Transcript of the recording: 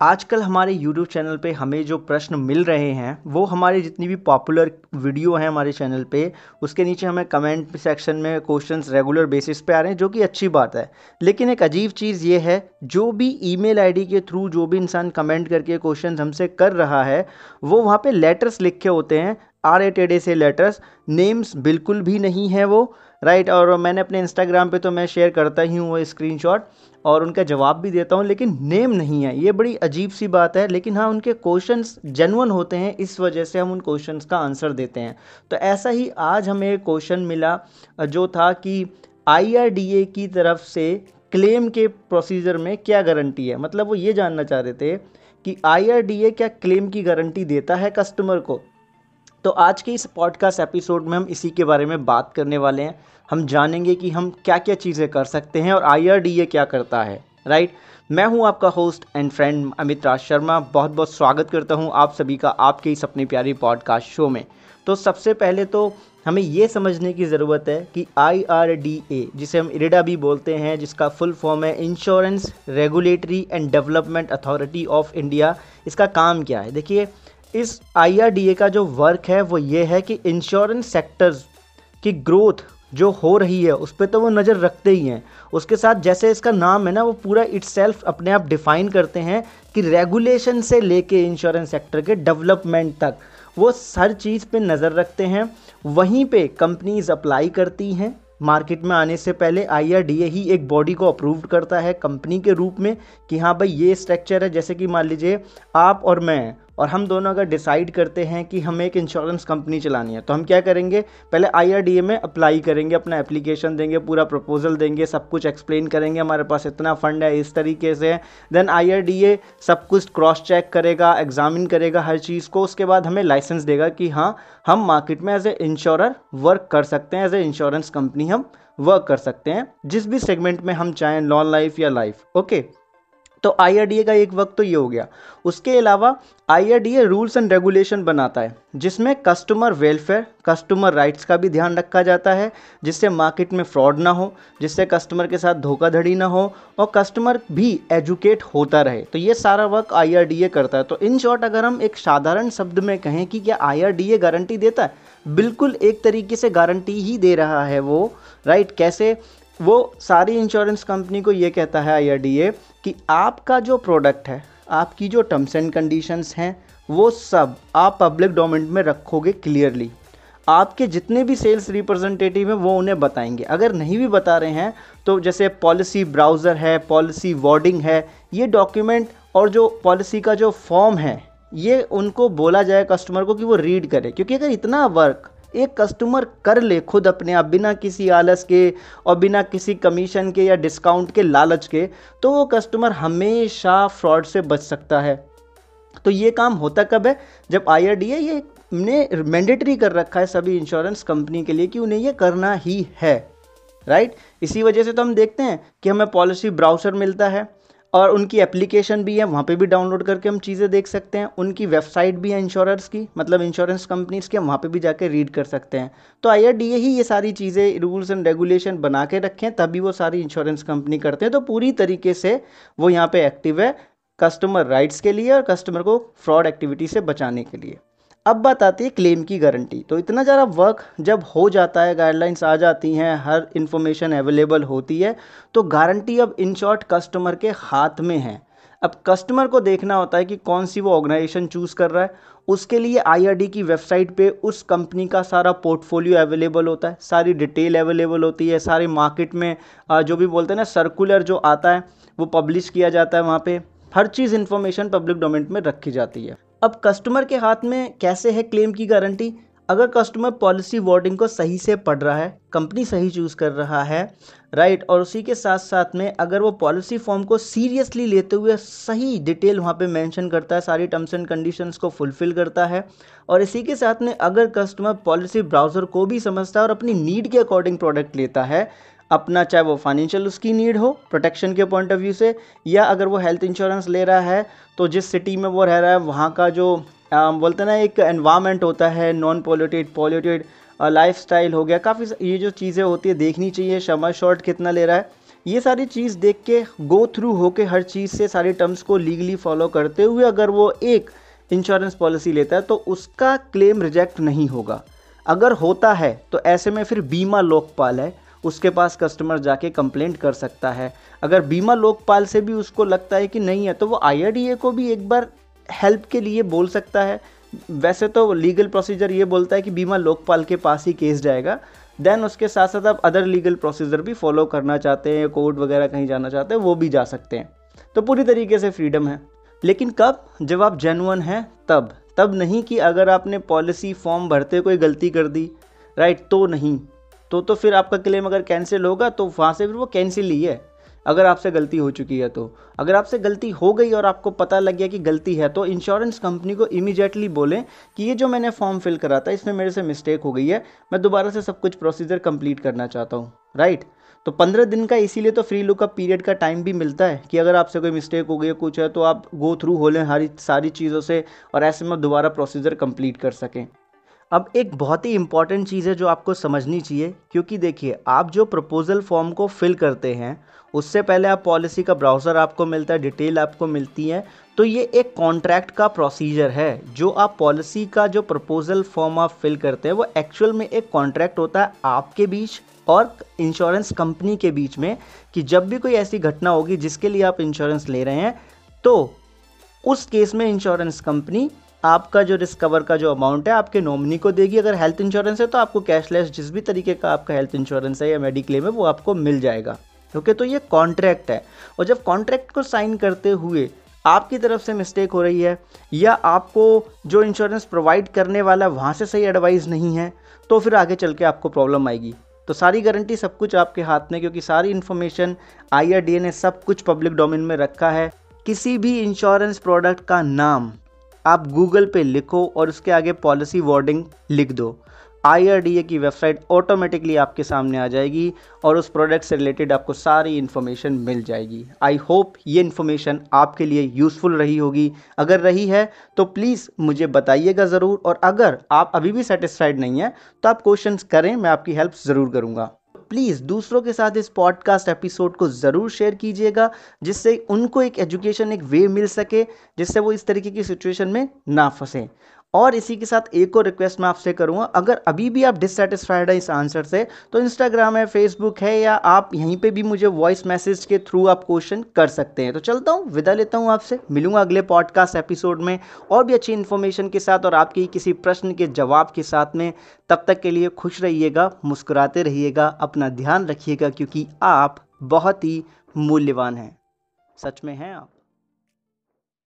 आजकल हमारे YouTube channel पे हमें जो प्रश्न मिल रहे हैं वो हमारे जितनी भी पॉपुलर वीडियो हैं हमारे चैनल पे उसके नीचे हमें कमेंट सेक्शन में क्वेश्चंस रेगुलर बेसिस पे आ रहे हैं जो कि अच्छी बात है। लेकिन एक अजीब चीज़ ये है जो भी ईमेल आईडी के थ्रू जो भी इंसान कमेंट करके क्वेश्चन हमसे कर रहा है वो वहाँ पर लेटर्स लिखे होते हैं आर ए टेडे से लेटर्स नेम्स बिल्कुल भी नहीं है वो राइट right, और मैंने अपने इंस्टाग्राम पे तो मैं शेयर करता ही हूँ वो स्क्रीनशॉट और उनका जवाब भी देता हूँ, लेकिन नेम नहीं है। ये बड़ी अजीब सी बात है, लेकिन हाँ उनके क्वेश्चंस जेनवन होते हैं, इस वजह से हम उन क्वेश्चंस का आंसर देते हैं। तो ऐसा ही आज हमें एक क्वेश्चन मिला, जो था कि आईआरडीए की तरफ़ से क्लेम के प्रोसीजर में क्या गारंटी है? मतलब वो ये जानना चाह रहे थे कि IRDA क्या क्लेम की गारंटी देता है कस्टमर को? तो आज के इस पॉडकास्ट एपिसोड में हम इसी के बारे में बात करने वाले हैं। हम जानेंगे कि हम क्या क्या चीज़ें कर सकते हैं और आईआरडीए क्या करता है राइट मैं हूँ आपका host and friend Amit Raj Sharma. बहुत बहुत स्वागत करता हूँ आप सभी का आपके इस अपनी प्यारी पॉडकास्ट शो में। तो सबसे पहले तो हमें ये समझने की ज़रूरत है कि ए जिसे हम इरेडा भी बोलते हैं, जिसका फुल फॉर्म है insurance regulatory and development authority of India इसका काम क्या है? देखिए इस आईआरडीए का जो वर्क है, वो ये है कि इंश्योरेंस सेक्टर्स की ग्रोथ जो हो रही है, उस पर तो वो नज़र रखते ही हैं। उसके साथ जैसे इसका नाम है ना, वो पूरा इट्स अपने आप डिफाइन करते हैं कि रेगुलेशन से लेके इंश्योरेंस सेक्टर के डेवलपमेंट तक, वो हर चीज़ पे नज़र रखते हैं। वहीं पे कंपनीज़ अप्लाई करती हैं। मार्केट में आने से पहले IRDA ही एक बॉडी को अप्रूव करता है कंपनी के रूप में कि हाँ भाई ये स्ट्रक्चर है, जैसे कि मान लीजिए आप और मैं और हम दोनों अगर डिसाइड करते हैं कि हमें एक इंश्योरेंस कंपनी चलानी है तो हम क्या करेंगे? पहले आईआरडीए में अप्लाई करेंगे, अपना एप्लीकेशन देंगे, पूरा प्रपोजल देंगे, सब कुछ एक्सप्लेन करेंगे, हमारे पास इतना फंड है, इस तरीके से। देन आईआरडीए सब कुछ क्रॉस चेक करेगा एग्जामिन करेगा हर चीज़ को, उसके बाद हमें लाइसेंस देगा कि हाँ हम मार्केट में एज ए इंश्योरर वर्क कर सकते हैं एज ए इंश्योरेंस कंपनी हम वर्क कर सकते हैं, जिस भी सेगमेंट में हम चाहें नॉन लाइफ या लाइफ ओके तो आईआरडीए का एक वक्त तो ये हो गया। उसके अलावा आईआरडीए रूल्स एंड रेगुलेशन बनाता है, जिसमें कस्टमर वेलफेयर कस्टमर राइट्स का भी ध्यान रखा जाता है, जिससे मार्केट में फ्रॉड ना हो, जिससे कस्टमर के साथ धोखाधड़ी ना हो और कस्टमर भी एजुकेट होता रहे। तो ये सारा वर्क आई करता है। तो इन शॉर्ट अगर हम एक साधारण शब्द में कहें कि क्या IRDA गारंटी देता है, बिल्कुल एक तरीके से गारंटी ही दे रहा है वो राइट कैसे? वो सारी इंश्योरेंस कंपनी को ये कहता है IRDA कि आपका जो प्रोडक्ट है, आपकी जो टर्म्स एंड कंडीशंस हैं, वो सब आप पब्लिक डोमेन में रखोगे क्लियरली आपके जितने भी सेल्स रिप्रेजेंटेटिव हैं, वो उन्हें बताएँगे। अगर नहीं भी बता रहे हैं तो जैसे पॉलिसी ब्राउज़र है पॉलिसी वर्डिंग है, ये डॉक्यूमेंट और जो पॉलिसी का जो फॉर्म है, ये उनको बोला जाए कस्टमर को कि वो रीड करे। क्योंकि अगर इतना वर्क एक कस्टमर कर ले खुद अपने आप, बिना किसी आलस के और बिना किसी कमीशन के या डिस्काउंट के, लालच के तो वो कस्टमर हमेशा फ्रॉड से बच सकता है। तो ये काम होता कब है? जब आई ये ने मैंडेटरी कर रखा है सभी इंश्योरेंस कंपनी के लिए कि उन्हें ये करना ही है राइट इसी वजह से तो हम देखते हैं कि हमें पॉलिसी ब्राउज़र मिलता है। और उनकी एप्लीकेशन भी है, वहाँ पे भी डाउनलोड करके हम चीज़ें देख सकते हैं। उनकी वेबसाइट भी है इंश्योरेंस की मतलब इंश्योरेंस कंपनीज़ की वहाँ पे भी जाके रीड कर सकते हैं। तो आई ही ये सारी चीज़ें रूल्स एंड रेगुलेशन बना के रखें, तभी वो सारी इंश्योरेंस कंपनी करते हैं। तो पूरी तरीके से वो यहाँ पर एक्टिव है कस्टमर राइट्स के लिए और कस्टमर को फ्रॉड एक्टिविटी से बचाने के लिए। अब बात आती है क्लेम की गारंटी तो इतना ज़्यादा वर्क जब हो जाता है गाइडलाइंस आ जाती हैं, हर इन्फॉर्मेशन अवेलेबल होती है तो गारंटी अब इन शॉर्ट कस्टमर के हाथ में है। अब कस्टमर को देखना होता है कि कौन सी वो ऑर्गेनाइजेशन चूज़ कर रहा है। उसके लिए आई की वेबसाइट पे उस कंपनी का सारा पोर्टफोलियो अवेलेबल होता है, सारी डिटेल अवेलेबल होती है, सारे मार्केट में जो भी बोलते हैं ना सर्कुलर जो आता है, वो पब्लिश किया जाता है वहाँ पे। हर चीज़ इन्फॉर्मेशन पब्लिक डोमेन में रखी जाती है। अब कस्टमर के हाथ में कैसे है क्लेम की गारंटी अगर कस्टमर पॉलिसी वर्डिंग को सही से पढ़ रहा है कंपनी सही चूज़ कर रहा है राइट और उसी के साथ साथ में अगर वो पॉलिसी फॉर्म को सीरियसली लेते हुए सही डिटेल वहाँ पे मेंशन करता है, सारी टर्म्स एंड कंडीशंस को फुलफ़िल करता है, और इसी के साथ में अगर कस्टमर पॉलिसी ब्राउज़र को भी समझता है और अपनी नीड के अकॉर्डिंग प्रोडक्ट लेता है अपना चाहे वो फाइनेंशियल उसकी नीड हो प्रोटेक्शन के पॉइंट ऑफ़ व्यू से या अगर वो हेल्थ इंश्योरेंस ले रहा है तो जिस सिटी में वो रह रहा है वहाँ का जो आ, बोलते ना एक एनवायरनमेंट होता है non polluted polluted life style हो गया काफ़ी ये जो चीज़ें होती है देखनी चाहिए शमर शॉर्ट कितना ले रहा है ये सारी चीज़ देख के गो थ्रू होके हर चीज़ से सारे टर्म्स को लीगली फॉलो करते हुए अगर वो एक इंश्योरेंस पॉलिसी लेता है तो उसका क्लेम रिजेक्ट नहीं होगा। अगर होता है तो ऐसे में फिर बीमा लोकपाल है। उसके पास कस्टमर जाके कंप्लेंट कर सकता है। अगर बीमा लोकपाल से भी उसको लगता है कि नहीं है तो वो आई को भी एक बार हेल्प के लिए बोल सकता है। वैसे तो लीगल प्रोसीजर ये बोलता है कि बीमा लोकपाल के पास ही केस जाएगा। देन उसके साथ साथ आप अदर लीगल प्रोसीजर भी फॉलो करना चाहते हैं कोर्ट वगैरह कहीं जाना चाहते हैं, वो भी जा सकते हैं। तो पूरी तरीके से फ्रीडम है। लेकिन कब? जब आप जेनुअन हैं, तब। तब नहीं कि अगर आपने पॉलिसी फॉर्म भरते कोई गलती कर दी। राइट तो नहीं। तो तो फिर आपका क्लेम अगर कैंसिल होगा तो वहाँ से फिर वो कैंसिल ही है। अगर आपसे गलती हो चुकी है तो। अगर आपसे गलती हो गई और आपको पता लग गया कि गलती है तो इंश्योरेंस कंपनी को इमीडिएटली बोलें कि ये जो मैंने फॉर्म फिल करा था, इसमें मेरे से मिस्टेक हो गई है। मैं दोबारा से सब कुछ प्रोसीजर कंप्लीट करना चाहता हूँ। राइट तो पंद्रह दिन का इसीलिए तो फ्री लुकअप पीरियड का टाइम भी मिलता है कि अगर आपसे कोई मिस्टेक हो गई है, कुछ है तो आप गो थ्रू हो लें हर, सारी चीज़ों से और ऐसे में दोबारा प्रोसीजर कंप्लीट कर सकें। अब एक बहुत ही इंपॉर्टेंट चीज़ है जो आपको समझनी चाहिए, क्योंकि देखिए, आप जो प्रपोजल फॉर्म को फिल करते हैं, उससे पहले आप पॉलिसी का ब्राउज़र आपको मिलता है डिटेल आपको मिलती है तो ये एक कॉन्ट्रैक्ट का प्रोसीजर है। जो आप पॉलिसी का जो प्रपोजल फॉर्म आप फिल करते हैं, वो एक्चुअल में एक कॉन्ट्रैक्ट होता है आपके बीच और इंश्योरेंस कंपनी के बीच में, कि जब भी कोई ऐसी घटना होगी जिसके लिए आप इंश्योरेंस ले रहे हैं तो उस केस में इंश्योरेंस कंपनी आपका जो रिस्क कवर का जो अमाउंट है, आपके नॉमिनी को देगी। अगर हेल्थ इंश्योरेंस है तो आपको कैशलेस जिस भी तरीके का आपका हेल्थ इंश्योरेंस है या मेडिक्लेम है, वो आपको मिल जाएगा। ओके तो ये कॉन्ट्रैक्ट है। और जब कॉन्ट्रैक्ट को साइन करते हुए आपकी तरफ़ से मिस्टेक हो रही है, या आपको जो इंश्योरेंस प्रोवाइड करने वाला वहाँ से सही एडवाइस नहीं है तो फिर आगे चल के आपको प्रॉब्लम आएगी। तो सारी गारंटी सब कुछ आपके हाथ में, क्योंकि सारी इन्फॉर्मेशन आई ने सब कुछ पब्लिक डोमेन में रखा है। किसी भी इंश्योरेंस प्रोडक्ट का नाम आप गूगल पे लिखो और उसके आगे पॉलिसी वर्डिंग लिख दो। आई की वेबसाइट ऑटोमेटिकली आपके सामने आ जाएगी और उस प्रोडक्ट से रिलेटेड आपको सारी इन्फॉर्मेशन मिल जाएगी। आई होप ये इन्फॉर्मेशन आपके लिए यूज़फुल रही होगी। अगर रही है तो प्लीज़ मुझे बताइएगा ज़रूर और अगर आप अभी भी सेटिस्फाइड नहीं हैं तो आप क्वेश्चंस करें, मैं आपकी हेल्प ज़रूर करूँगा। प्लीज़ दूसरों के साथ इस पॉडकास्ट एपिसोड को ज़रूर शेयर कीजिएगा, जिससे उनको एक एजुकेशन, एक वे मिल सके, जिससे वो इस तरीके की सिचुएशन में ना फंसें। और इसी के साथ एक और रिक्वेस्ट मैं आपसे करूँगा। अगर अभी भी आप डिससेटिस्फाइड है इस आंसर से तो इंस्टाग्राम है फेसबुक है, या आप यहीं पे भी मुझे वॉइस मैसेज के थ्रू आप क्वेश्चन कर सकते हैं। तो चलता हूँ, विदा लेता हूँ आपसे। मिलूँगा अगले पॉडकास्ट एपिसोड में और भी अच्छी इन्फॉर्मेशन के साथ और आपके किसी प्रश्न के जवाब के साथ में। तब तक के लिए खुश रहिएगा, मुस्कुराते रहिएगा, अपना ध्यान रखिएगा, क्योंकि आप बहुत ही मूल्यवान हैं। सच में हैं आप।